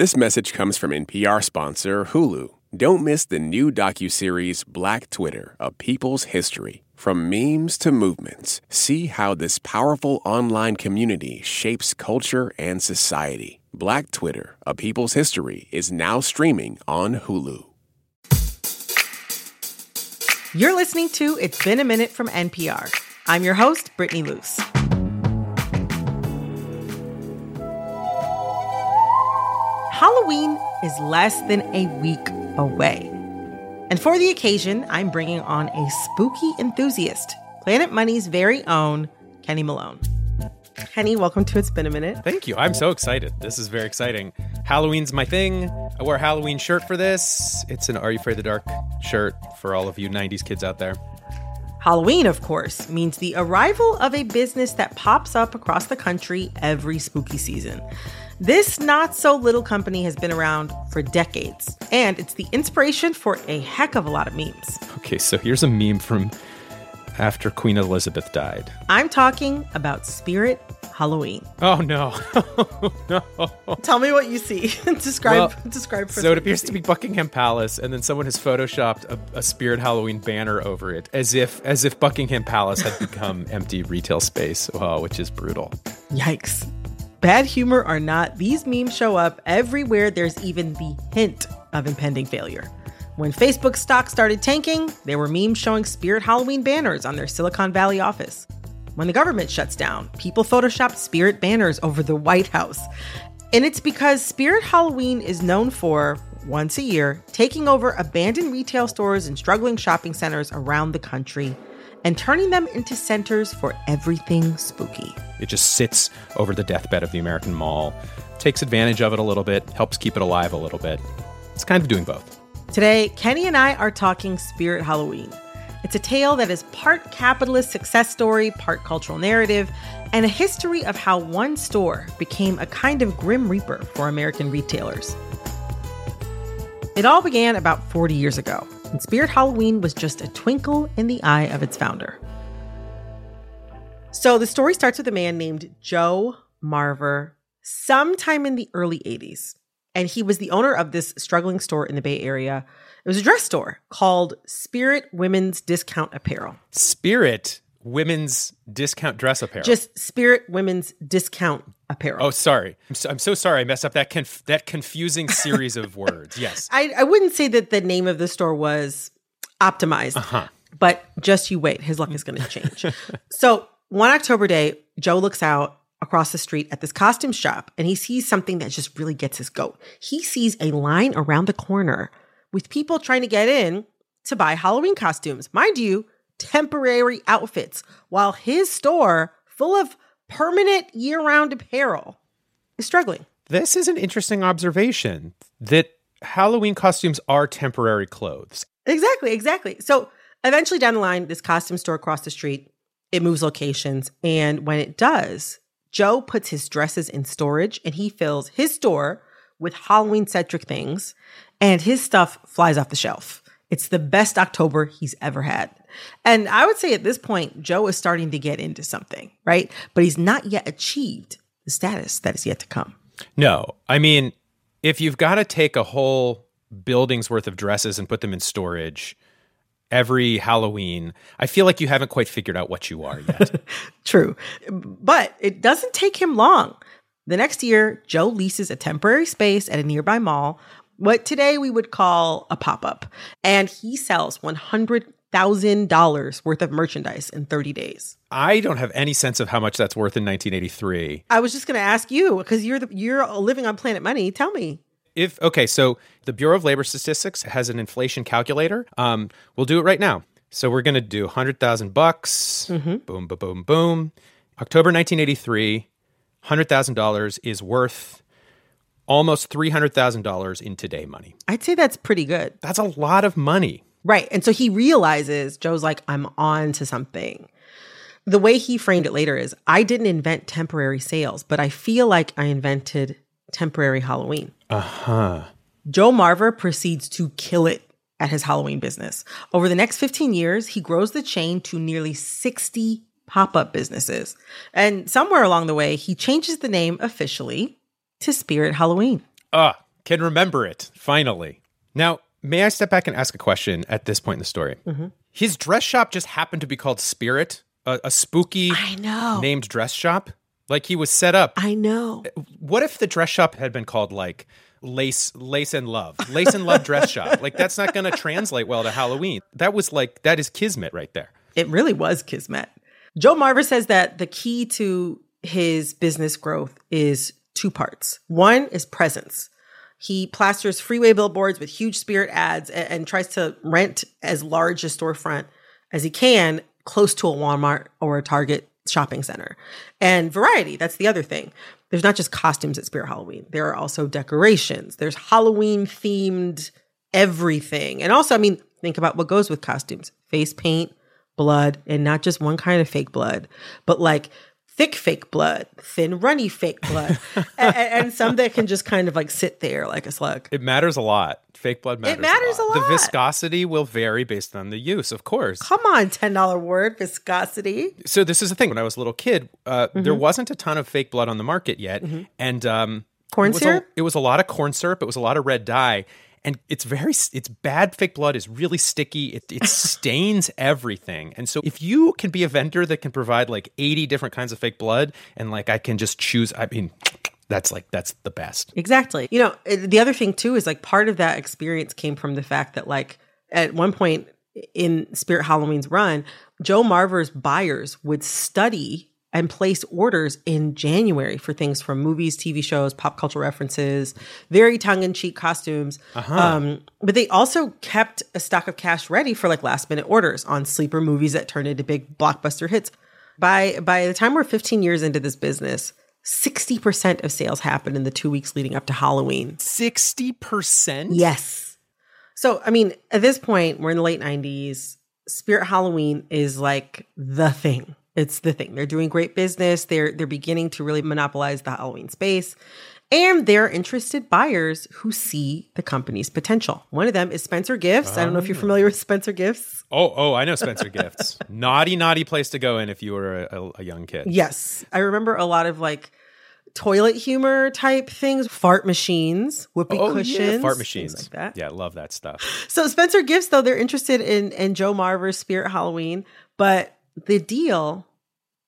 This message comes from NPR sponsor Hulu. Don't miss the new docuseries Black Twitter, A People's History. From memes to movements, see how this powerful online community shapes culture and society. Black Twitter, A People's History is now streaming on Hulu. You're listening to It's Been a Minute from NPR. I'm your host, Brittany Luse. Halloween is less than a week away. And for the occasion, I'm bringing on a spooky enthusiast, Planet Money's very own Kenny Malone. Kenny, welcome to It's Been a Minute. Thank you. I'm so excited. This is very exciting. Halloween's my thing. I wear a Halloween shirt for this. It's an Are You Afraid of the Dark shirt for all of you 90s kids out there. Halloween, of course, means the arrival of a business that pops up across the country every spooky season. This not so little company has been around for decades, and it's the inspiration for a heck of a lot of memes. Okay, so here's a meme from after Queen Elizabeth died. I'm talking about Spirit Halloween. Oh no. no. Tell me what you see. describe Well, describe for So it appears to be Buckingham Palace, and then someone has photoshopped a, a Spirit Halloween banner over it, as if as if Buckingham Palace had become empty retail space, oh, which is brutal. Yikes. Bad humor or not, these memes show up everywhere there's even the hint of impending failure. When Facebook stock started tanking, there were memes showing Spirit Halloween banners on their Silicon Valley office. When the government shuts down, people photoshopped Spirit banners over the White House. And it's because Spirit Halloween is known for, once a year, taking over abandoned retail stores and struggling shopping centers around the country and turning them into centers for everything spooky. It just sits over the deathbed of the American mall, takes advantage of it a little bit, helps keep it alive a little bit. It's kind of doing both. Today, Kenny and I are talking Spirit Halloween. It's a tale that is part capitalist success story, part cultural narrative, and a history of how one store became a kind of grim reaper for American retailers. It all began about 40 years ago, and Spirit Halloween was just a twinkle in the eye of its founder. So the story starts with a man named Joe Marver sometime in the early 80s. And he was the owner of this struggling store in the Bay Area. It was a dress store called Spirit Women's Discount Apparel. Spirit women's discount dress apparel. Just Spirit Women's Discount Apparel. oh, sorry. I'm so, I'm so sorry. I messed up that conf- that confusing series of words. Yes. I, I wouldn't say that the name of the store was optimized, Uh-huh. but just you wait. His luck is going to change. so one October day, Joe looks out across the street at this costume shop and he sees something that just really gets his goat. He sees a line around the corner with people trying to get in to buy Halloween costumes. Mind you, temporary outfits, while his store, full of permanent year round apparel, is struggling. This is an interesting observation that Halloween costumes are temporary clothes. Exactly, exactly. So eventually down the line, this costume store across the street, it moves locations. And when it does, Joe puts his dresses in storage and he fills his store with Halloween centric things, and his stuff flies off the shelf. It's the best October he's ever had. And I would say at this point, Joe is starting to get into something, right? But he's not yet achieved the status that is yet to come. No, I mean, if you've got to take a whole building's worth of dresses and put them in storage every Halloween, I feel like you haven't quite figured out what you are yet. True. But it doesn't take him long. The next year, Joe leases a temporary space at a nearby mall, what today we would call a pop up, and he sells $100,000 worth of merchandise in 30 days. I don't have any sense of how much that's worth in 1983. I was just going to ask you because you're the, you're living on Planet Money. Tell me. If okay, so the Bureau of Labor Statistics has an inflation calculator. Um, we'll do it right now. So we're gonna do hundred thousand bucks. Boom, boom, boom, boom. October 1983, hundred thousand dollars is worth almost three hundred thousand dollars in today money. I'd say that's pretty good. That's a lot of money. Right. And so he realizes Joe's like, I'm on to something. The way he framed it later is I didn't invent temporary sales, but I feel like I invented temporary Halloween. Uh huh. Joe Marver proceeds to kill it at his Halloween business. Over the next 15 years, he grows the chain to nearly 60 pop up businesses. And somewhere along the way, he changes the name officially to Spirit Halloween. Ah, can remember it finally. Now, may I step back and ask a question at this point in the story? Mm-hmm. His dress shop just happened to be called Spirit, a, a spooky I know. named dress shop. Like he was set up. I know. What if the dress shop had been called like Lace Lace and Love? Lace and Love dress shop. Like that's not going to translate well to Halloween. That was like that is kismet right there. It really was Kismet. Joe Marver says that the key to his business growth is two parts. One is presence. He plasters freeway billboards with huge spirit ads and, and tries to rent as large a storefront as he can close to a Walmart or a Target shopping center. And variety, that's the other thing. There's not just costumes at Spirit Halloween, there are also decorations. There's Halloween themed everything. And also, I mean, think about what goes with costumes face paint, blood, and not just one kind of fake blood, but like thick fake blood, thin, runny fake blood, and, and some that can just kind of like sit there like a slug. It matters a lot. Fake blood matters. matters a The lot. The viscosity will vary based on the use, of course. Come on, $10 word, viscosity. so this is the thing. When I was a little kid, uh, Mm-hmm. there wasn't a ton of fake blood on the market yet, and um, Corn it syrup? A, it was a lot of corn syrup. It was a lot of red dye, and it's very it's bad. Fake blood is really sticky. It, it stains everything, and so if you can be a vendor that can provide like eighty different kinds of fake blood, and like I can just choose. I mean, that's like that's the best. Exactly. You know, eh, the other thing too is like part of that experience came from the fact that like at one point in Spirit Halloween's run, Joe Marver's buyers would study and place orders in January for things from movies, TV shows, pop culture references, very tongue-in-cheek costumes. Um, but they also kept a stock of cash ready for like last-minute orders on sleeper movies that turned into big blockbuster hits. By by the time we're 15 years into this business, 60% of sales happen in the two weeks leading up to Halloween. Sixty percent. Yes. So, I mean, at this point, we're in the late 90s. Spirit Halloween is like the thing. It's the thing. They're doing great business. They're they're beginning to really monopolize the Halloween space. And they're interested buyers who see the company's potential. One of them is Spencer Gifts. I don't know if you're oh. familiar with Spencer Gifts. Oh, oh, I know Spencer Gifts. naughty, naughty place to go in if you were a, a, a young kid. Yes. I remember a lot of like toilet humor type things, fart machines, whoopee Oh, cushions, yeah, fart machines. like that. Yeah, love that stuff. So Spencer Gifts, though, they're interested in in Joe Marver's Spirit Halloween, but the deal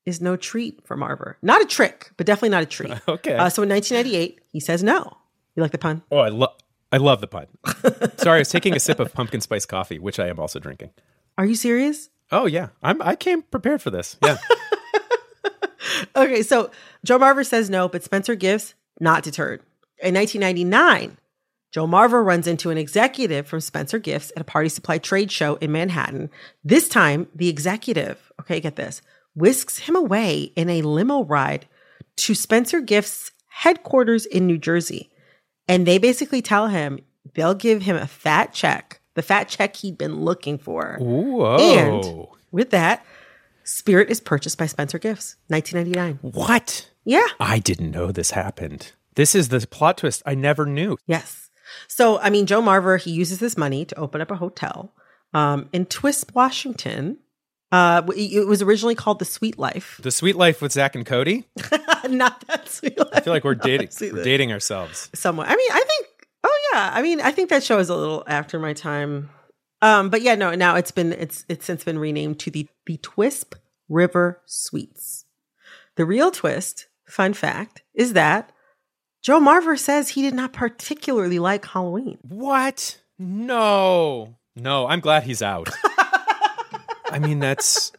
is no treat for Marver. Not a trick, but definitely not a treat. Okay. Uh, so in 1998, he says no. You like the pun? Oh, I love. I love the pun. Sorry, I was taking a sip of pumpkin spice coffee, which I am also drinking. Are you serious? Oh yeah, I'm. I came prepared for this. Yeah. Okay, so Joe Marver says no, but Spencer Gifts not deterred. In 1999, Joe Marver runs into an executive from Spencer Gifts at a party supply trade show in Manhattan. This time, the executive, okay, get this, whisks him away in a limo ride to Spencer Gifts' headquarters in New Jersey. And they basically tell him they'll give him a fat check, the fat check he'd been looking for. Whoa. And with that, Spirit is purchased by Spencer Gifts, 1999. what? Yeah. I didn't know this happened. This is the plot twist I never knew. Yes. So, I mean, Joe Marver, he uses this money to open up a hotel um, in Twisp, Washington. Uh, it was originally called the Sweet Life. The Sweet Life with Zach and Cody. Not that Sweet Life. I feel like we're dating. We're dating ourselves. Somewhat. I mean, I think. Oh yeah. I mean, I think that show is a little after my time. Um, but yeah, no. Now it's been it's it's since been renamed to the the Twisp River Suites. The real twist, fun fact, is that Joe Marver says he did not particularly like Halloween. What? No. No, I'm glad he's out. I mean, that's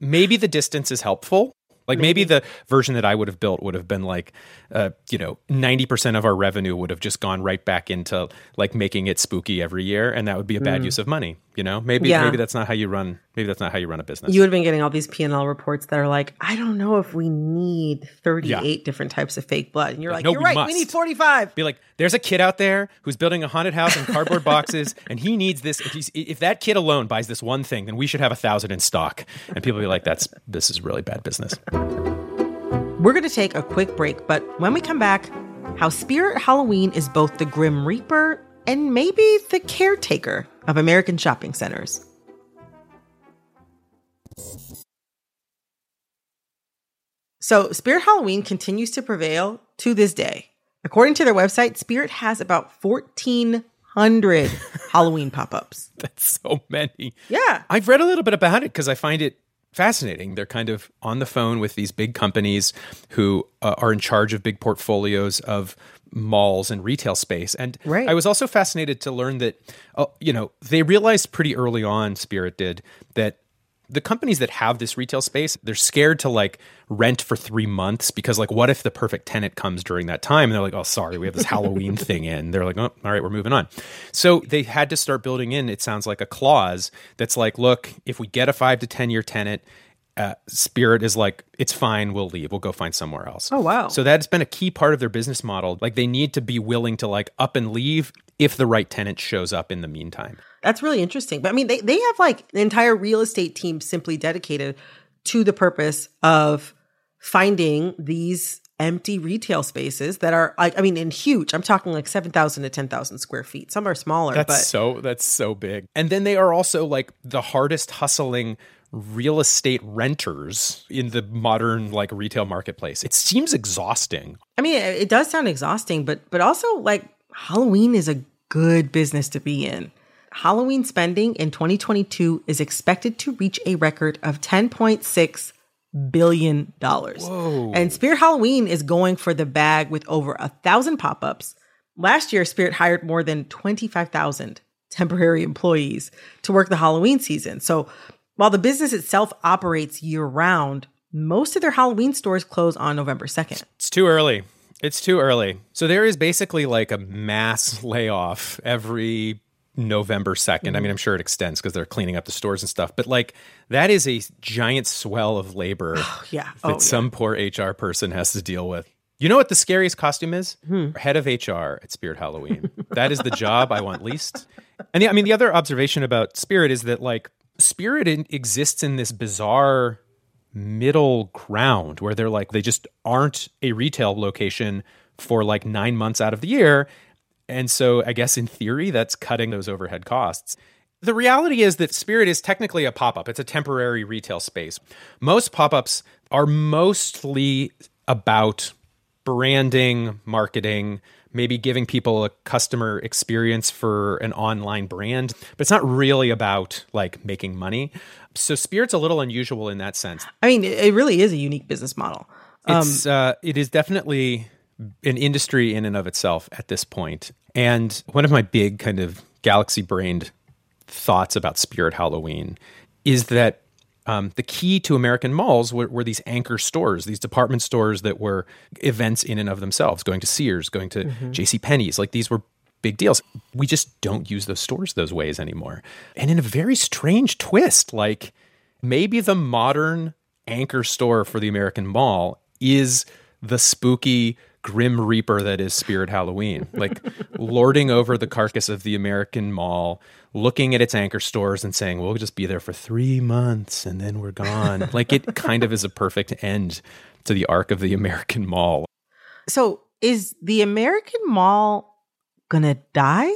maybe the distance is helpful. Like maybe, the version that I would have built would have been like, uh, you know, ninety percent of our revenue would have just gone right back into like making it spooky every year, and that would be a bad use of money. You know, maybe Yeah. maybe that's not how you run. Maybe that's not how you run a business. You would have been getting all these P and L reports that are like, I don't know if we need thirty eight different types of fake blood, and you're like, no, you're we right, we need forty five. be like, there's a kid out there who's building a haunted house in cardboard boxes, and he needs this. If, he's, if that kid alone buys this one thing, then we should have a thousand in stock. And people be like, that's this is really bad business. We're going to take a quick break, but when we come back, how Spirit Halloween is both the Grim Reaper and maybe the caretaker of American shopping centers. So, Spirit Halloween continues to prevail to this day. According to their website, Spirit has about 1,400 Halloween pop ups. That's so many. Yeah. I've read a little bit about it because I find it fascinating. They're kind of on the phone with these big companies who uh, are in charge of big portfolios of malls and retail space. And Right. I was also fascinated to learn that, uh, you know, they realized pretty early on, Spirit did, that the companies that have this retail space, they're scared to like rent for three months because, like, what if the perfect tenant comes during that time? And they're like, oh, sorry, we have this Halloween thing in. They're like, oh, all right, we're moving on. So they had to start building in, it sounds like a clause that's like, look, if we get a five to 10 year tenant, uh, Spirit is like, it's fine, we'll leave, we'll go find somewhere else. Oh, wow. So that's been a key part of their business model. Like, they need to be willing to like up and leave if the right tenant shows up in the meantime. That's really interesting. But I mean, they, they have like an entire real estate team simply dedicated to the purpose of finding these empty retail spaces that are like, I mean, in huge, I'm talking like 7,000 to 10,000 square feet. Some are smaller, That's but so that's so big. And then they are also like the hardest hustling real estate renters in the modern like retail marketplace. It seems exhausting. I mean, it, it does sound exhausting, but, but also like Halloween is a good business to be in. Halloween spending in 2022 is expected to reach a record of 10.6 billion dollars. And Spirit Halloween is going for the bag with over a thousand pop-ups. Last year, Spirit hired more than 25,000 temporary employees to work the Halloween season. So while the business itself operates year round, most of their Halloween stores close on November 2nd. It's too early. It's too early. So there is basically like a mass layoff every November 2nd. I mean, mm-hmm. I'm sure it extends because they're cleaning up the stores and stuff, but like that is a giant swell of labor oh, Yeah. that Oh, yeah. some poor HR person has to deal with. You know what the scariest costume is? Hmm. Head of HR at Spirit Halloween. that is the job I want least. And the, I mean, the other observation about Spirit is that like Spirit in, exists in this bizarre middle ground where they're like they just aren't a retail location for like nine months out of the year. And so I guess in theory, that's cutting those overhead costs. The reality is that Spirit is technically a pop up, it's a temporary retail space. Most pop ups are mostly about branding, marketing, maybe giving people a customer experience for an online brand, but it's not really about like making money. So Spirit's a little unusual in that sense. I mean, it really is a unique business model. It's uh, it is definitely an industry in and of itself at this point. And one of my big kind of galaxy brained thoughts about Spirit Halloween is that um, the key to American malls were, were these anchor stores, these department stores that were events in and of themselves, going to Sears, going to J.C. Penney's. Like these were big deals. We just don't use those stores those ways anymore. And in a very strange twist, like maybe the modern anchor store for the American mall is the spooky grim reaper that is spirit halloween like lording over the carcass of the american mall looking at its anchor stores and saying we'll just be there for three months and then we're gone like it kind of is a perfect end to the arc of the american mall So, is the American Mall gonna die?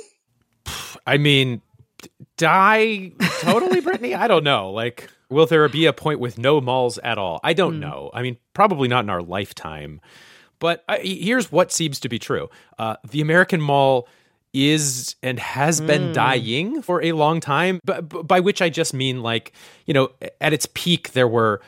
I mean, die totally, Brittany? I don't know. Like, will there be a point with no malls at all? I don't hmm. know. I mean, probably not in our lifetime. But I, here's what seems to be true uh, the American mall is and has been dying for a long time, but, but by which I just mean like, you know, at its peak, there were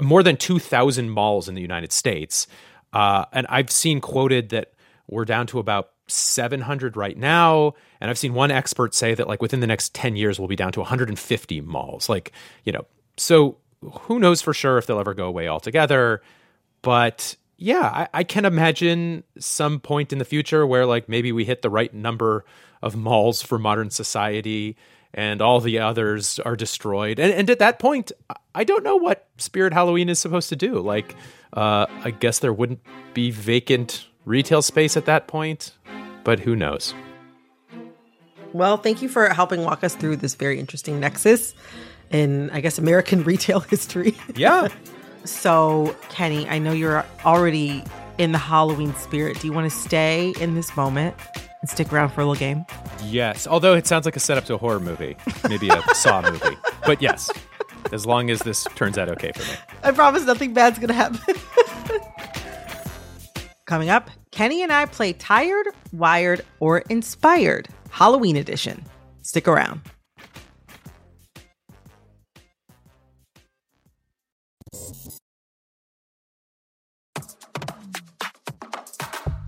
more than 2,000 malls in the United States. Uh, and I've seen quoted that we're down to about 700 right now. And I've seen one expert say that like within the next 10 years, we'll be down to 150 malls. Like, you know, so who knows for sure if they'll ever go away altogether. But yeah, I, I can imagine some point in the future where like maybe we hit the right number of malls for modern society and all the others are destroyed. And, and at that point, I- don't know what Spirit Halloween is supposed to do. Like, uh, I guess there wouldn't be vacant retail space at that point, but who knows? Well, thank you for helping walk us through this very interesting nexus in, I guess, American retail history. Yeah. so, Kenny, I know you're already in the Halloween spirit. Do you want to stay in this moment and stick around for a little game? yes. Although it sounds like a setup to a horror movie, maybe a Saw movie. But yes, as long as this turns out okay for me. I promise nothing bad's going to happen. Coming up, Kenny and I play Tired, Wired, or Inspired Halloween Edition. Stick around.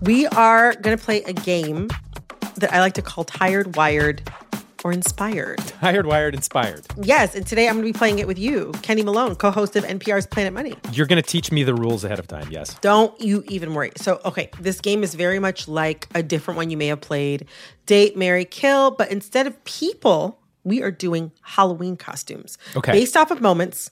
We are going to play a game that I like to call Tired, Wired, or Inspired. Tired, wired, inspired. Yes, and today I'm going to be playing it with you, Kenny Malone, co host of NPR's Planet Money. You're going to teach me the rules ahead of time, yes. Don't you even worry. So, okay, this game is very much like a different one you may have played Date, Marry, Kill, but instead of people, we are doing Halloween costumes. Okay. Based off of moments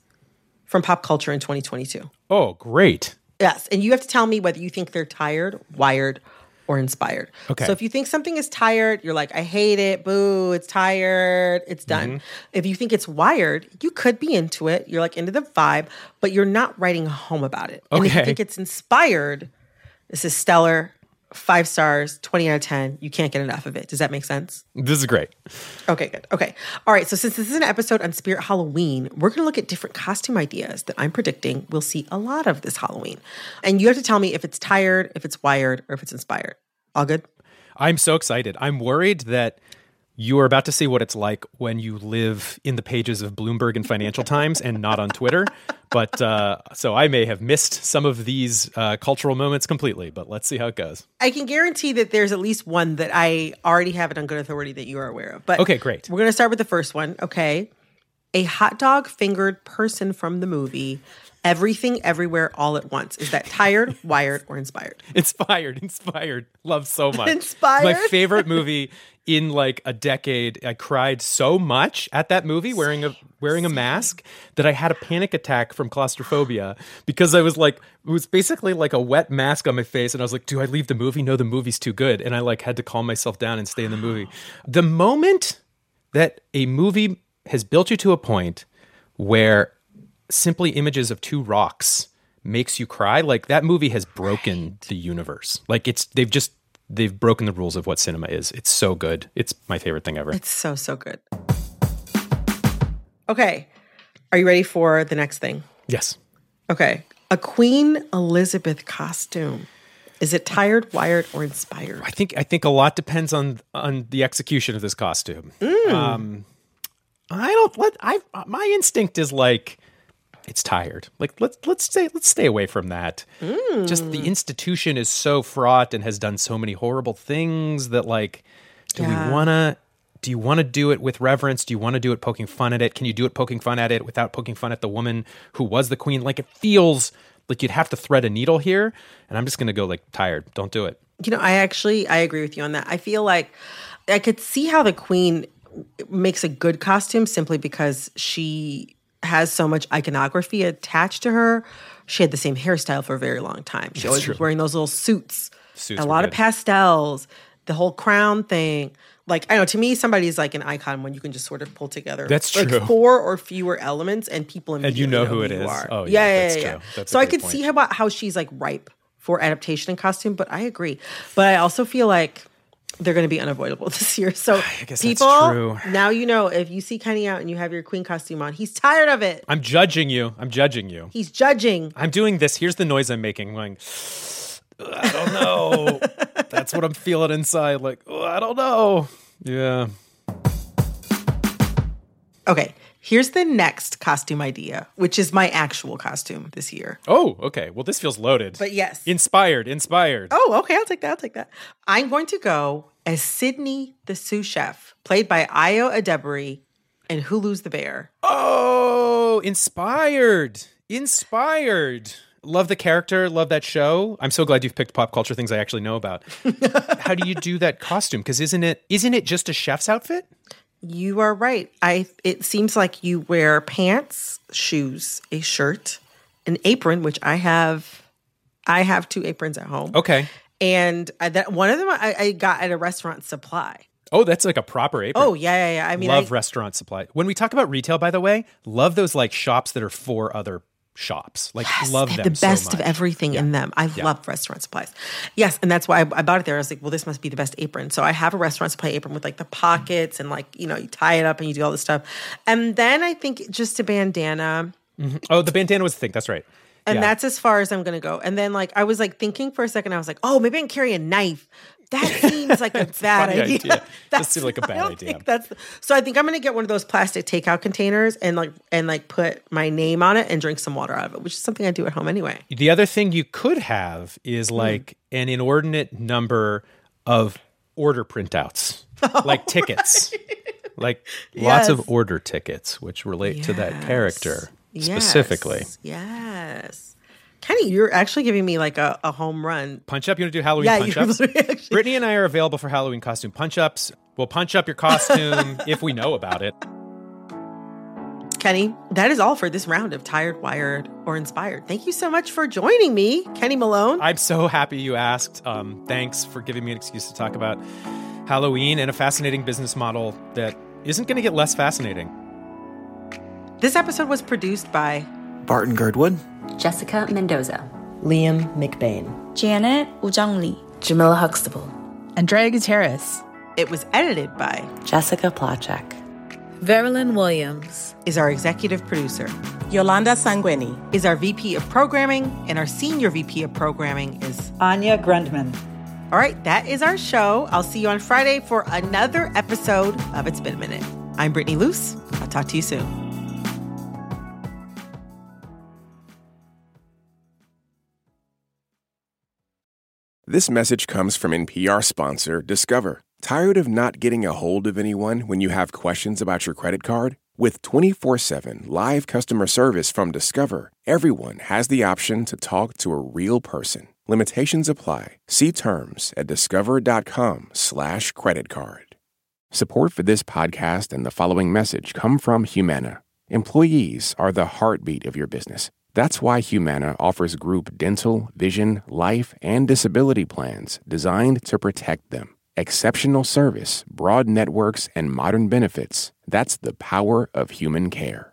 from pop culture in 2022. Oh, great. Yes, and you have to tell me whether you think they're tired, wired, or inspired. Okay. So if you think something is tired, you're like, I hate it, boo, it's tired, it's done. Mm-hmm. If you think it's wired, you could be into it. You're like into the vibe, but you're not writing home about it. And if you think it's inspired, this is stellar, five stars, 20 out of 10. You can't get enough of it. Does that make sense? This is great. Okay, good. Okay. All right. So, since this is an episode on Spirit Halloween, we're going to look at different costume ideas that I'm predicting we'll see a lot of this Halloween. And you have to tell me if it's tired, if it's wired, or if it's inspired. All good? I'm so excited. I'm worried that you are about to see what it's like when you live in the pages of Bloomberg and Financial Times and not on Twitter. But uh, so I may have missed some of these uh, cultural moments completely, but let's see how it goes. I can guarantee that there's at least one that I already have it on good authority that you are aware of. But Okay, great. We're going to start with the first one. Okay. A hot dog fingered person from the movie Everything Everywhere All at Once. Is that tired, wired, or inspired? Inspired, inspired. Love so much. Inspired? My favorite movie in like a decade. I cried so much at that movie wearing a wearing a mask that I had a panic attack from claustrophobia because I was like it was basically like a wet mask on my face and I was like, do I leave the movie? No, the movie's too good. And I like had to calm myself down and stay in the movie. The moment that a movie has built you to a point where simply images of two rocks makes you cry like that movie has broken the universe like it's they've just they've broken the rules of what cinema is it's so good it's my favorite thing ever It's so, so good. Okay. Are you ready for the next thing? yes Okay. A Queen Elizabeth costume. Is it tired, wired, or inspired? i think i think a lot depends on on the execution of this costume um i don't let i my instinct is like it's tired. Like let's let's stay let's stay away from that. Just the mm. institution is so fraught and has done so many horrible things that like do Yeah. we want to do you want to do it with reverence? Do you want to do it poking fun at it? Can you do it poking fun at it without poking fun at the woman who was the queen? Like it feels like you'd have to thread a needle here and i'm just gonna go like tired. Don't do it. You know, I actually I agree with you on that. I feel like I could see how the queen makes a good costume simply because she has so much iconography attached to her. She had the same hairstyle for a very long time. She always was true. wearing those little suits, Suits a lot of pastels, the whole crown thing. Like I know, to me, somebody's like an icon when you can just sort of pull together. That's like true. four or fewer elements, and people And you immediately know who it you are. Oh, yeah, yeah, yeah, that's yeah. That's so I could see how about how she's like ripe for adaptation and costume, but I agree. But I also feel like they're going to be unavoidable this year. So people, true. now you know if you see Kenny out and you have your queen costume on, he's tired of it. i'm judging you i'm judging you He's judging. I'm doing this. Here's the noise I'm making. I'm going, I don't know. That's what I'm feeling inside. Like, I don't know. Yeah. Okay, here's the next costume idea, which is my actual costume this year. Oh, okay. Well, this feels loaded. But yes. Inspired, inspired. Oh, okay. I'll take that. I'll take that. I'm going to go as Sydney the sous chef, played by Ayo Edebiri and Hulu's the Bear. Oh, inspired. Inspired. Love the character, love that show. I'm so glad you've picked pop culture things I actually know about. How do you do that costume? Because isn't it isn't it just a chef's outfit? You are right. I it seems like you wear pants, shoes, a shirt, an apron, which I have. I have two aprons at home. Okay. and I, that one of them I, I got at a restaurant supply. Oh, that's like a proper apron. Oh yeah, yeah, yeah. I mean, love I, restaurant supply. When we talk about retail, by the way, love those like shops that are for other shops. Like Yes, love them the so best of much. everything in them. I love restaurant supplies. Yes, and that's why I, I bought it there. I was like, well, this must be the best apron. So I have a restaurant supply apron with like the pockets and like you know you tie it up and you do all this stuff. And then I think just a bandana. Mm-hmm. Oh, the bandana was the thing. That's right. And Yeah. that's as far as I'm gonna go. And then like I was like thinking for a second, I was like, oh, maybe I can carry a knife. That seems like a bad idea. idea. Does That's seem like a bad idea. that's so. I think I'm gonna get one of those plastic takeout containers and like and like put my name on it and drink some water out of it, which is something I do at home anyway. The other thing you could have is Hmm. like an inordinate number of order printouts, like tickets, like lots of order tickets, which relate to that character Yes. specifically. Yes. Kenny, you're actually giving me like a, a home run. Punch up. You want to do Halloween Yeah, punch you ups? actually- Brittany and I are available for Halloween costume punch ups. We'll punch up your costume if we know about it. Kenny, that is all for this round of Tired, Wired, or Inspired. Thank you so much for joining me, Kenny Malone. I'm so happy you asked. Um, thanks for giving me an excuse to talk about Halloween and a fascinating business model that isn't going to get less fascinating. this episode was produced by Barton Girdwood. Jessica Mendoza. Liam McBain. Janet Woojeong Lee. Jamila Huxtable. Andrea Gutierrez. It was edited by Jessica Placzek. Veralyn Williams. is our executive producer, Yolanda Sangweni. is our VP of programming, and our senior VP of programming is Anya Grundmann. All right, that is our show. I'll see you on Friday for another episode of It's Been a Minute. I'm Brittany Luse. I'll talk to you soon. This message comes from NPR sponsor Discover. Tired of not getting a hold of anyone when you have questions about your credit card? With 24 7 live customer service from Discover, everyone has the option to talk to a real person. Limitations apply. See terms at discover.com/slash credit card. Support for this podcast and the following message come from Humana. Employees are the heartbeat of your business. That's why Humana offers group dental, vision, life, and disability plans designed to protect them. Exceptional service, broad networks, and modern benefits. That's the power of human care.